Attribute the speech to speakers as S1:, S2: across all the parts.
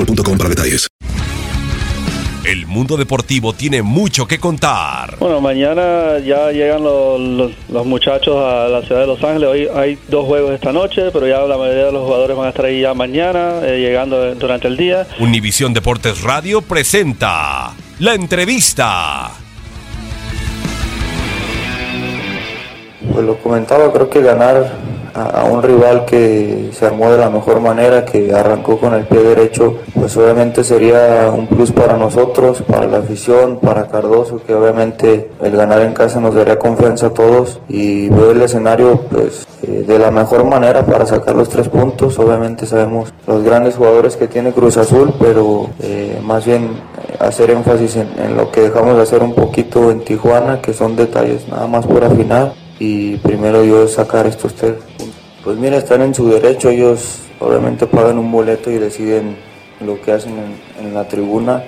S1: boostmobile.com para detalles.
S2: El mundo deportivo tiene mucho que contar.
S3: Bueno, mañana ya llegan los, los, los, muchachos a la ciudad de Los Ángeles. Hoy hay dos juegos esta noche, pero ya la mayoría de los jugadores van a estar ahí ya mañana, eh, llegando durante el día.
S2: Univisión Deportes Radio presenta la entrevista.
S4: Pues lo comentaba, creo que ganar a, un rival que se armó de la mejor manera, que arrancó con el pie derecho, pues obviamente sería un plus para nosotros, para la afición, para Cardoso, que obviamente el ganar en casa nos daría confianza a todos y veo el escenario pues eh, de la mejor manera para sacar los tres puntos. Obviamente sabemos los grandes jugadores que tiene Cruz Azul, pero eh, más bien hacer énfasis en, en lo que dejamos de hacer un poquito en Tijuana, que son detalles nada más por afinar y primero yo sacar estos tres puntos. Pues mira, están en su derecho, ellos obviamente pagan un boleto y deciden lo que hacen en, en la tribuna.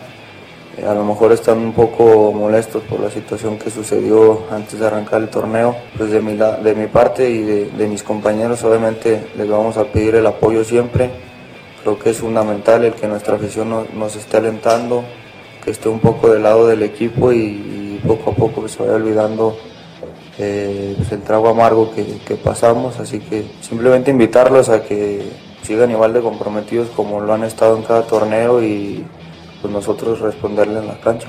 S4: Eh, a lo mejor están un poco molestos por la situación que sucedió antes de arrancar el torneo. Pues de mi, de mi parte y de, mis compañeros obviamente les vamos a pedir el apoyo siempre. Creo que es fundamental el que nuestra afición nos, esté alentando, que esté un poco del lado del equipo y poco a poco se vaya olvidando eh, pues el trago amargo que, pasamos, así que simplemente invitarlos a que sigan igual de comprometidos como lo han estado en cada torneo y pues nosotros responderle en la cancha.